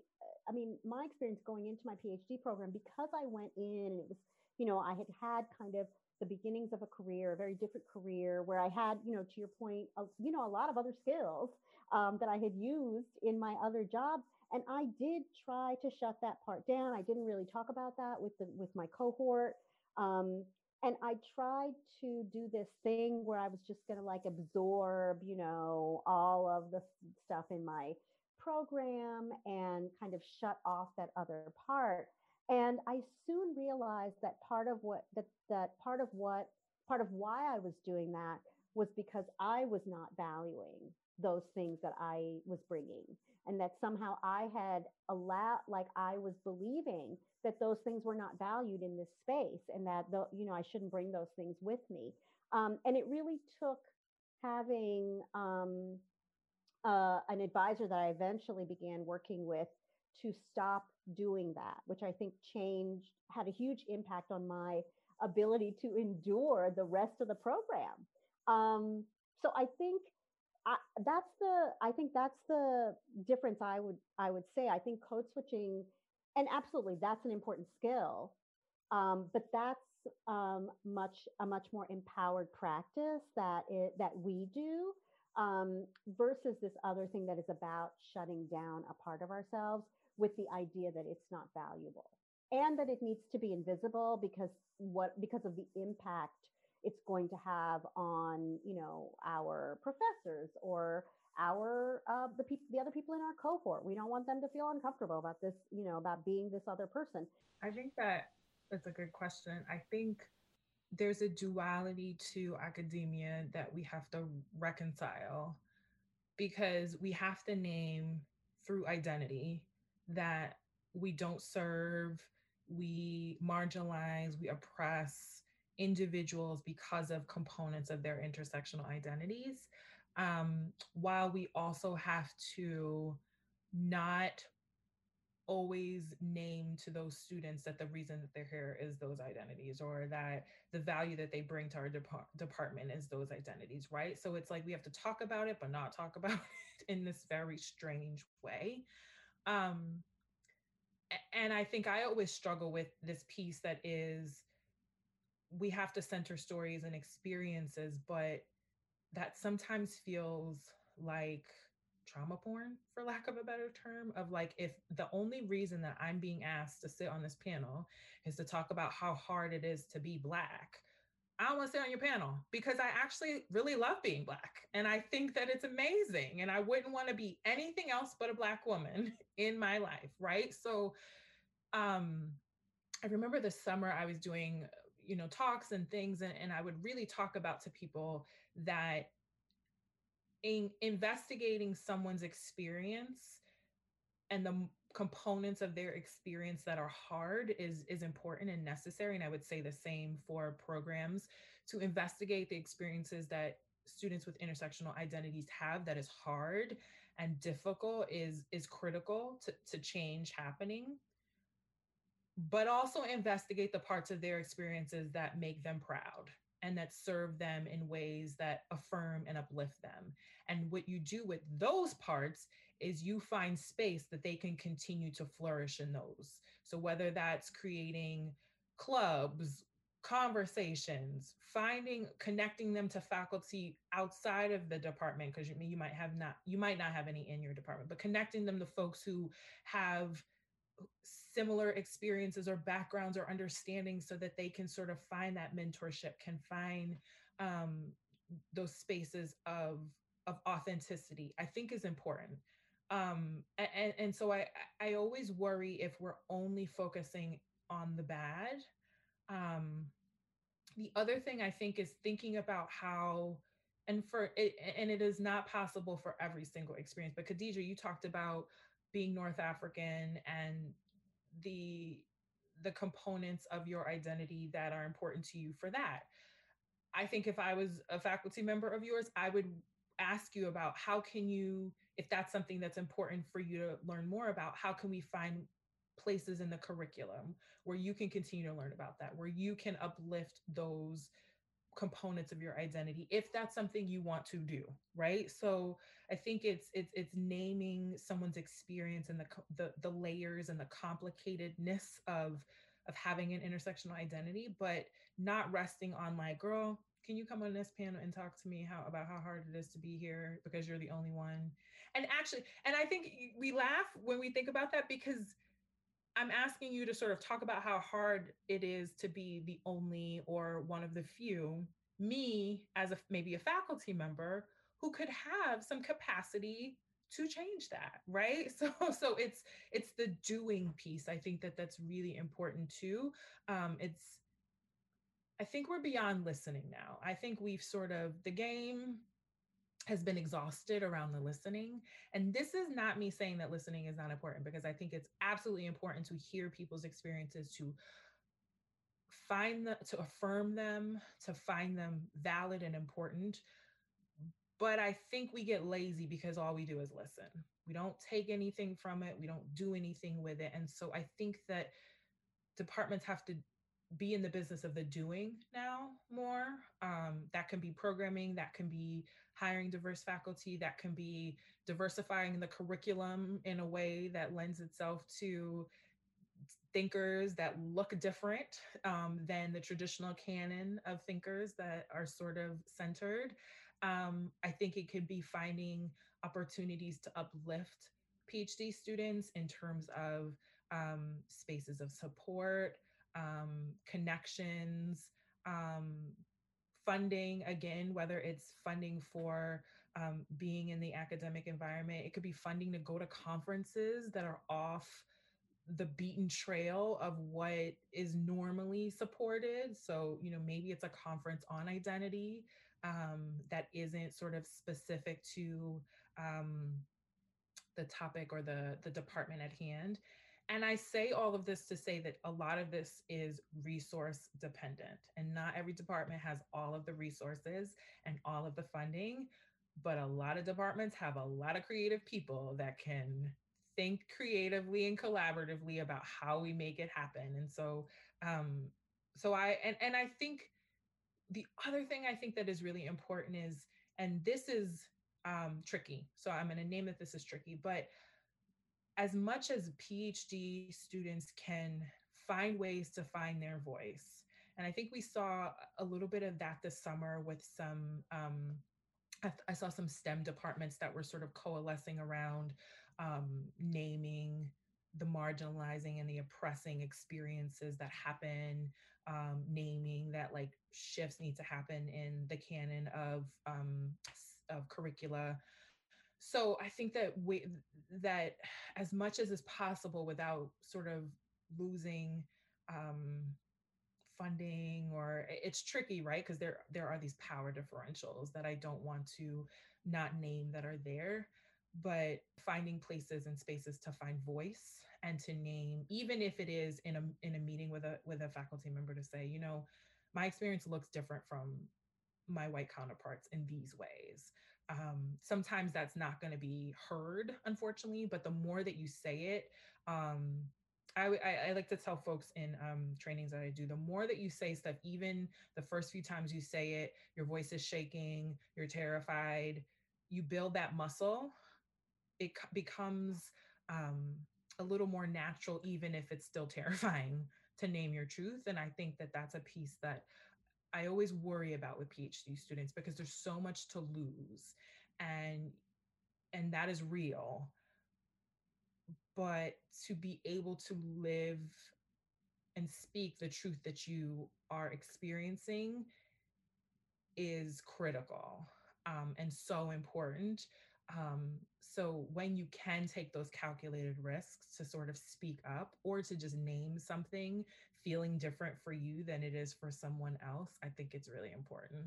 I mean my experience going into my PhD program because I went in and it was you know I had had kind of the beginnings of a career, a very different career where I had, you know, to your point, a, you know, a lot of other skills um, that I had used in my other jobs. And I did try to shut that part down. I didn't really talk about that with the with my cohort. Um, and I tried to do this thing where I was just going to like absorb, you know, all of the stuff in my program and kind of shut off that other part. And I soon realized that part of what that that part of what part of why I was doing that was because I was not valuing those things that I was bringing and that somehow I had allowed like I was believing that those things were not valued in this space and that the, you know I shouldn't bring those things with me um, and it really took having um, uh, an advisor that I eventually began working with to stop doing that, which I think changed, had a huge impact on my ability to endure the rest of the program. Um, so I think I, that's the I think that's the difference I would I would say. I think code switching, and absolutely that's an important skill, um, but that's um, much a much more empowered practice that it, that we do um, versus this other thing that is about shutting down a part of ourselves with the idea that it's not valuable and that it needs to be invisible because what because of the impact it's going to have on you know our professors or our uh, the people the other people in our cohort. We don't want them to feel uncomfortable about this you know about being this other person. I think that that's a good question. I think there's a duality to academia that we have to reconcile because we have to name through identity that we don't serve we marginalize we oppress individuals because of components of their intersectional identities, um, while we also have to not always name to those students that the reason that they're here is those identities or that the value that they bring to our department is those identities right? So it's like we have to talk about it but not talk (laughs) about it in this very strange way. Um and i think i always struggle with this piece that is we have to center stories and experiences, but that sometimes feels like trauma porn, for lack of a better term, of like if the only reason that I'm being asked to sit on this panel is to talk about how hard it is to be Black. I don't want to sit on your panel because I actually really love being Black. And I think that it's amazing. And I wouldn't want to be anything else but a Black woman (laughs) in my life. Right. So um, I remember the summer I was doing you know talks and things and, and i would really talk about to people that in investigating someone's experience and the components of their experience that are hard is is important and necessary and i would say the same for programs to investigate the experiences that students with intersectional identities have that is hard and difficult is is critical to, to change happening but also investigate the parts of their experiences that make them proud and that serve them in ways that affirm and uplift them. And what you do with those parts is you find space that they can continue to flourish in those. So whether that's creating clubs, conversations, finding connecting them to faculty outside of the department because you, you might have not you might not have any in your department, but connecting them to folks who have similar experiences or backgrounds or understanding so that they can sort of find that mentorship can find um, those spaces of of authenticity i think is important. Um, and, and so I, I always worry if we're only focusing on the bad. Um, the other thing i think is thinking about how and for it and it is not possible for every single experience but khadija you talked about being north african and the the components of your identity that are important to you for that. I think if I was a faculty member of yours, I would ask you about how can you if that's something that's important for you to learn more about, how can we find places in the curriculum where you can continue to learn about that, where you can uplift those components of your identity if that's something you want to do right? So i think it's it's it's naming someone's experience and the the, the layers and the complicatedness of of having an intersectional identity but not resting on like girl can you come on this panel and talk to me how about how hard it is to be here because you're the only one? And actually and i think we laugh when we think about that because I'm asking you to sort of talk about how hard it is to be the only or one of the few. Me, as a maybe a faculty member, who could have some capacity to change that right (laughs) so so it's it's the doing piece i think that that's really important too um it's i think we're beyond listening now i think we've sort of the game has been exhausted around the listening. And this is not me saying that listening is not important because I think it's absolutely important to hear people's experiences, to find them, to affirm them, to find them valid and important. but I think we get lazy because all we do is listen. We don't take anything from it, we don't do anything with it. And so I think that departments have to be in the business of the doing now more. Um, that can be programming, that can be hiring diverse faculty, that can be diversifying the curriculum in a way that lends itself to thinkers that look different um, than the traditional canon of thinkers that are sort of centered. Um, I think it could be finding opportunities to uplift PhD students in terms of um, spaces of support, um, connections, um, funding, again, whether it's funding for um, being in the academic environment, it could be funding to go to conferences that are off the beaten trail of what is normally supported. So, you know, maybe it's a conference on identity um, that isn't sort of specific to um, the topic or the the department at hand. And I say all of this to say that a lot of this is resource dependent, and not every department has all of the resources and all of the funding. But a lot of departments have a lot of creative people that can think creatively and collaboratively about how we make it happen. And so, um, so I and and I think the other thing I think that is really important is, and this is um, tricky. So I'm going to name it. this is tricky, but as much as PhD students can find ways to find their voice, and I think we saw a little bit of that this summer with some. Um, I, saw some STEM departments that were sort of coalescing around um, naming the marginalizing and the oppressing experiences that happen um, naming that like shifts need to happen in the canon of um, of curricula. So I think that we that as much as is possible without sort of losing um, funding or it's tricky, right? Because there there are these power differentials that I don't want to not name that are there but finding places and spaces to find voice and to name even if it is in a in a meeting with a with a faculty member to say you know my experience looks different from my white counterparts in these ways um, sometimes that's not going to be heard unfortunately but the more that you say it um, I, I, I, like to tell folks in um, trainings that I do, the more that you say stuff, even the first few times you say it, your voice is shaking, you're terrified, you build that muscle it becomes um, a little more natural, even if it's still (laughs) terrifying to name your truth. And I think that that's a piece that I always worry about with PhD students because there's so much to lose, and and that is real. But to be able to live and speak the truth that you are experiencing is critical um, and so important um, so when you can take those calculated risks to sort of speak up or to just name something feeling different for you than it is for someone else, I think it's really important.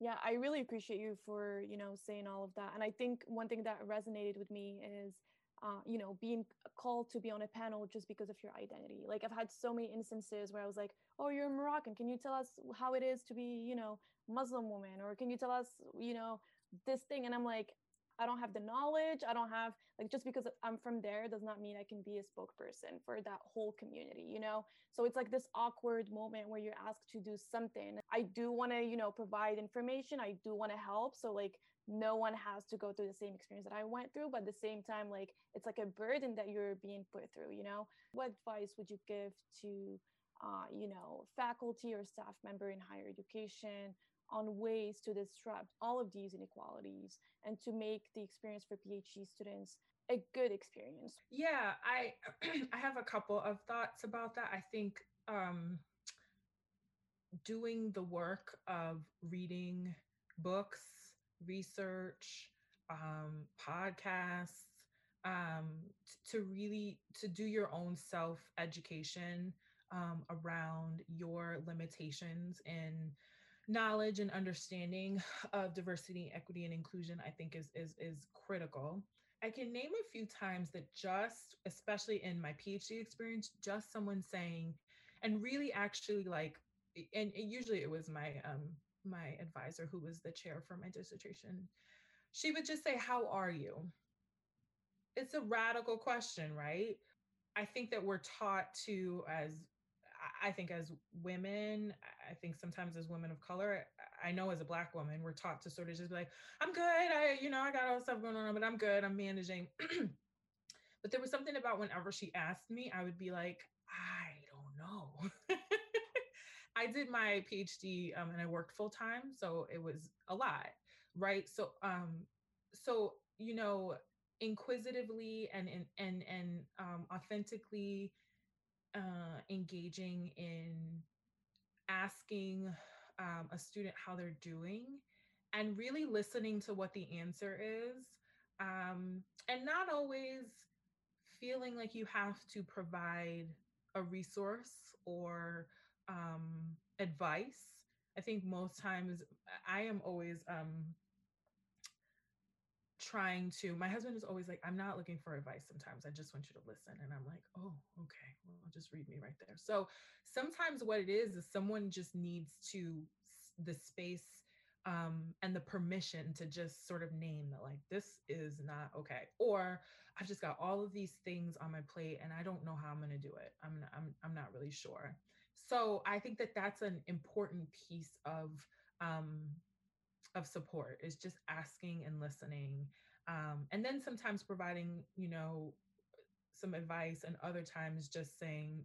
Yeah, I really appreciate you for, you know, saying all of that. And I think one thing that resonated with me is uh, you know, being called to be on a panel just because of your identity. Like I've had so many instances where I was like, "Oh, you're Moroccan. Can you tell us how it is to be, you know, Muslim woman, or can you tell us, you know, this thing?" And I'm like, I don't have the knowledge. I don't have like just because I'm from there does not mean I can be a spokesperson for that whole community, you know? So it's like this awkward moment where you're asked to do something. I do want to, you know, provide information. I do want to help. So like no one has to go through the same experience that I went through, but at the same time, like it's like a burden that you're being put through, you know? What advice would you give to uh, you know, faculty or staff member in higher education on ways to disrupt all of these inequalities and to make the experience for PhD students a good experience. Yeah, I (clears throat) I have a couple of thoughts about that. I think um, doing the work of reading books, research, um, podcasts, um, t- to really to do your own self education um, around your limitations and knowledge and understanding of diversity, equity, and inclusion, I think is is is critical. I can name a few times that just, especially in my PhD experience, just someone saying, and really actually like, and usually it was my um, my advisor, who was the chair for my dissertation, she would just say, How are you? It's a radical question, right? I think that we're taught to, as I think as women, I think sometimes as women of color, I know as a black woman, we're taught to sort of just be like, I'm good. I, you know, I got all this stuff going on, but I'm good. I'm managing. (clears throat) but there was something about whenever she asked me, I would be like, I don't know. (laughs) I did my PhD um, and I worked full time, so it was a lot, right? So, um, so you know, inquisitively and and and and um, authentically uh, engaging in asking um, a student how they're doing and really listening to what the answer is um, and not always feeling like you have to provide a resource or um, advice. I think most times i am always um, trying to my husband is always like i'm not looking for advice sometimes i just want you to listen and i'm like oh okay well just read me right there. So sometimes what it is is someone just needs to the space um, and the permission to just sort of name that like this is not okay or i've just got all of these things on my plate and i don't know how i'm going to do it i'm I'm, I'm not really sure. So i think that that's an important piece of um, of support is just asking and listening um, and then sometimes providing you know some advice and other times just saying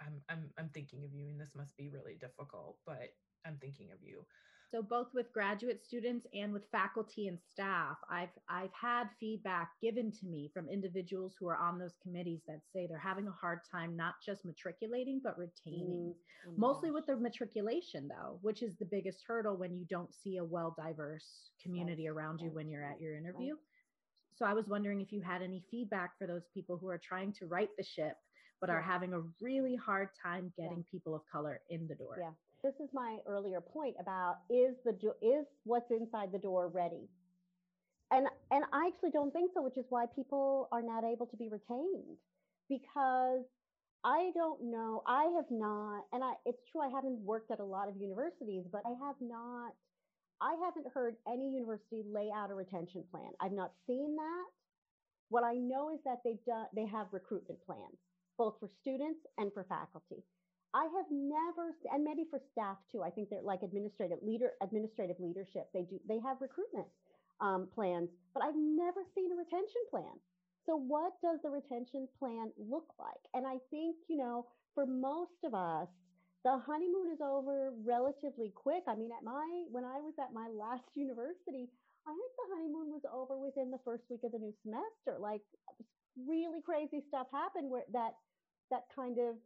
I'm, I'm i'm thinking of you and this must be really difficult but i'm thinking of you so both with graduate students and with faculty and staff, I've I've had feedback given to me from individuals who are on those committees that say they're having a hard time not just matriculating but retaining. Mm, oh Mostly gosh. with the matriculation though, which is the biggest hurdle when you don't see a well diverse community around you when you're at your interview. Right. So I was wondering if you had any feedback for those people who are trying to right the ship but yeah. are having a really hard time getting yeah. people of color in the door. Yeah this is my earlier point about is the is what's inside the door ready? And and i actually don't think so which is why people are not able to be retained. Because i don't know i have not and i it's true i haven't worked at a lot of universities but i have not i haven't heard any university lay out a retention plan. I've not seen that. What i know is that they've done they have recruitment plans both for students and for faculty I have never, and maybe for staff too. I think they're like administrative leader, administrative leadership. They do, they have recruitment um, plans, but I've never seen a retention plan. So what does the retention plan look like? And I think you know, for most of us, the honeymoon is over relatively quick. I mean, at my when I was at my last (laughs) university, I think the honeymoon was over within the first week of the new semester. Like really crazy stuff happened where that that kind of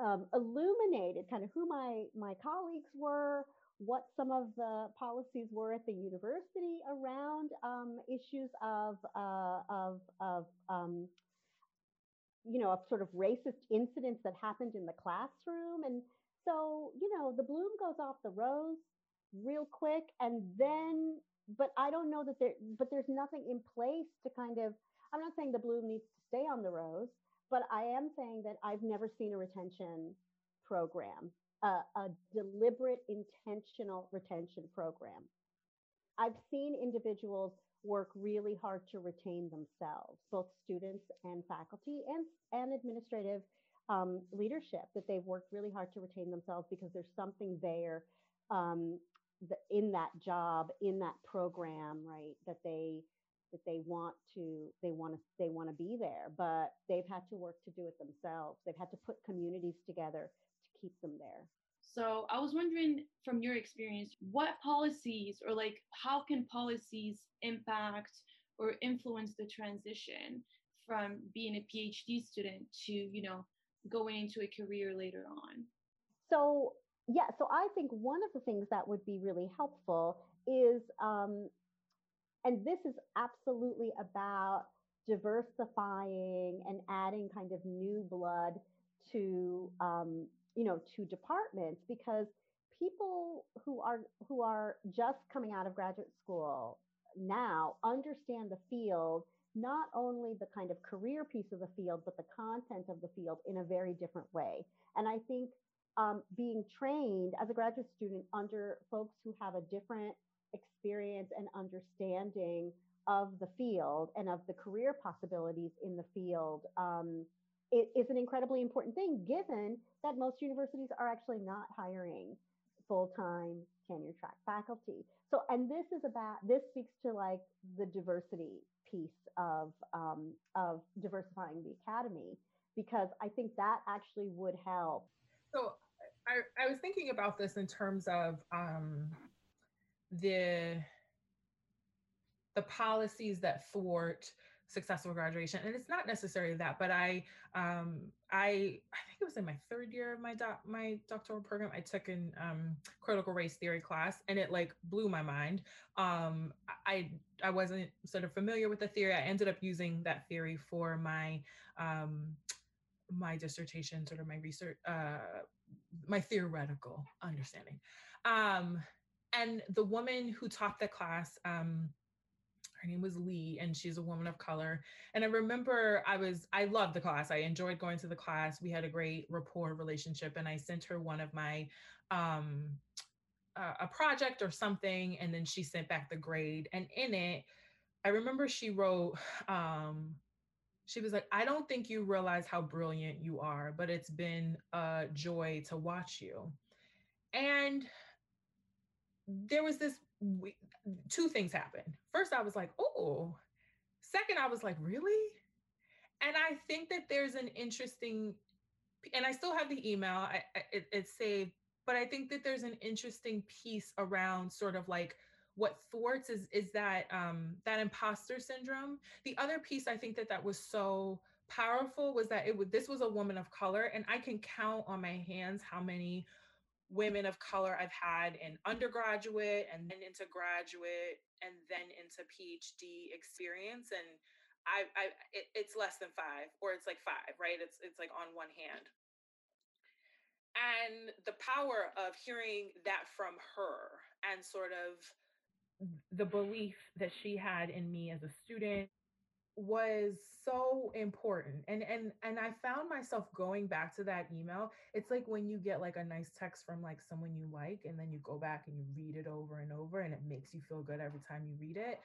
um, illuminated kind of who my my colleagues were, what some of the policies were at the university around um, issues of uh, of of um, you know of sort of racist incidents that happened in the classroom, and so you know the bloom goes off the rose real quick, and then but I don't know that there but there's nothing in place to kind of I'm not saying the bloom needs to stay on the rose, but I am saying that I've never seen a retention program, uh, a deliberate, intentional retention program. I've seen individuals work really hard to retain themselves, both students and faculty and, and administrative um, leadership, that they've worked really hard to retain themselves because there's something there um, in that job, in that program, right, that they that they want to they want to they want to be there but they've had to work to do it themselves. They've had to put communities together to keep them there. So i was wondering from your experience what policies or like how can policies impact or influence the transition from being a phd student to you know going into a career later on? So yeah so i think one of the things that would be really helpful is um, and this is absolutely about diversifying and adding kind of new blood to um, you know to departments because people who are who are just coming out of graduate school now understand the field not only the kind of career piece of the field but the content of the field in a very different way. And i think um, being trained as a graduate student under folks who have a different experience and understanding of the field and of the career possibilities in the field um, it is an incredibly important thing given that most universities are actually not hiring full-time tenure track faculty. So and this is about this speaks to like the diversity piece of um, of diversifying the academy because i think that actually would help. So i, I was thinking about this in terms of um, the the policies that thwart successful graduation and it's not necessarily that but i um i i think it was in my third year of my doc my doctoral program i took an um critical race theory class and it like blew my mind. Um i i wasn't sort of familiar with the theory i ended up using that theory for my um my dissertation sort of my research uh my theoretical understanding. Um and the woman who taught the class um her name was Lee, and she's a woman of color. And I remember I was, I loved the class. I enjoyed going to the class. We had a great rapport relationship, and I sent her one of my, um, a project or something, and then she sent back the grade. And in it, I remember she wrote, (sighs) um, she was like, I don't think you realize how brilliant you are, but it's been a joy to watch you. And there was this two things happened. First, I was like, oh. Second, I was like, really? And I think that there's an interesting, and I still have the email. I, I it, it's saved, but I think that there's an interesting piece around sort of like what thwarts is is that um, that imposter syndrome. The other piece I think that that was so powerful was that it would this was a woman of color, and I can count on my hands how many women of color I've had in undergraduate and then into graduate and then into PhD experience. And I, I it, it's less than five, or it's like five, right? It's it's like on one hand. And the power of hearing that from her and sort of the belief that she had in me as a student was so important and and and i found myself going back to that email. It's like when you get like a nice text from like someone you like and then you go back and you read it over and over and it makes you feel good every time you read it.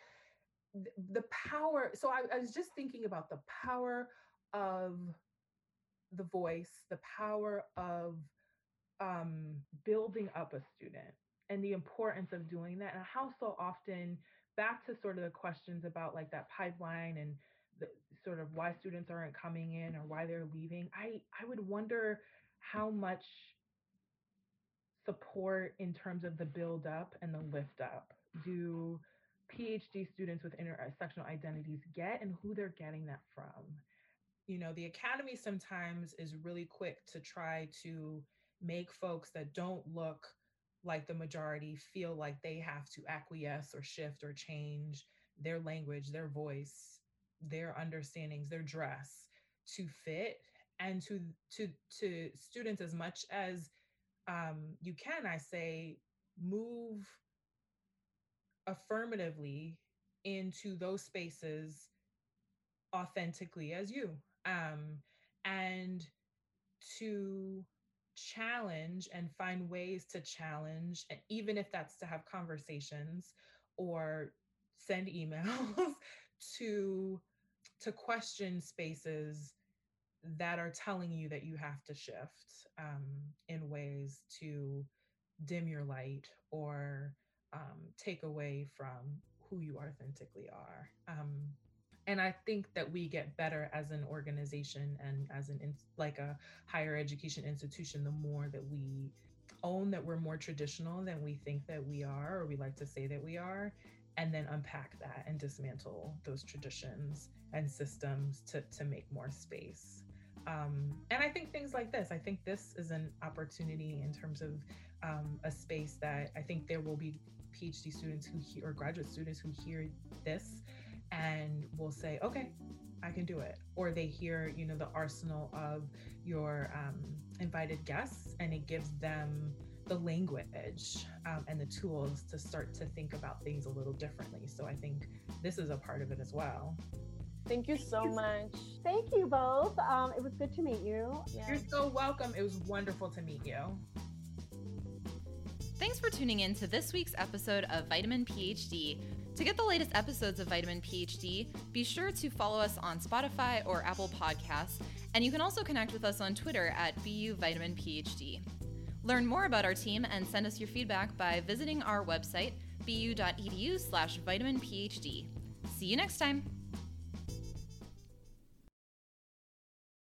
The power so I, I was just thinking about the power of the voice the power of um building up a student and the importance of doing that and how so often back to sort of the questions about like that pipeline and the sort of why students aren't coming in or why they're leaving i i would wonder how much support in terms of the build up and the lift up do phd students with intersectional identities get and who they're getting that from? You know the academy sometimes is really quick to try to make folks that don't look like the majority feel like they have to acquiesce or shift or change their language, their voice, their understandings, their dress to fit and to to to students as much as um, you can i say move affirmatively into those spaces authentically as you um, and to challenge and find ways to challenge, and even if that's to have conversations or send (laughs) emails to to question spaces that are telling you that you have to shift um, in ways to dim your light or um, take away from who you authentically are. Um, and i think that we get better as an organization and as an like a higher education institution the more that we own that we're more traditional than we think that we are or we like to say that we are and then unpack that and dismantle those traditions and systems to, to make more space. Um, and i think things like this i think this is an opportunity in terms of um, a space that i think there will be phd students who hear or graduate students who hear this and will say, okay, I can do it. Or they hear, you know, the arsenal of your um, invited guests and it gives them the language um, and the tools to start to think about things a little differently. So I think this is a part of it as well. Thank you so much. Thank you both. Um, it was good to meet you. Yeah. You're so welcome. It was wonderful to meet you. Thanks for tuning in to this week's episode of Vitamin PhD. To get the latest episodes of Vitamin PhD, be sure to follow us on Spotify or Apple Podcasts, and you can also connect with us on Twitter at BU Vitamin PhD. Learn more about our team and send us your feedback by visiting our website, bu.edu slash vitaminphd. See you next time!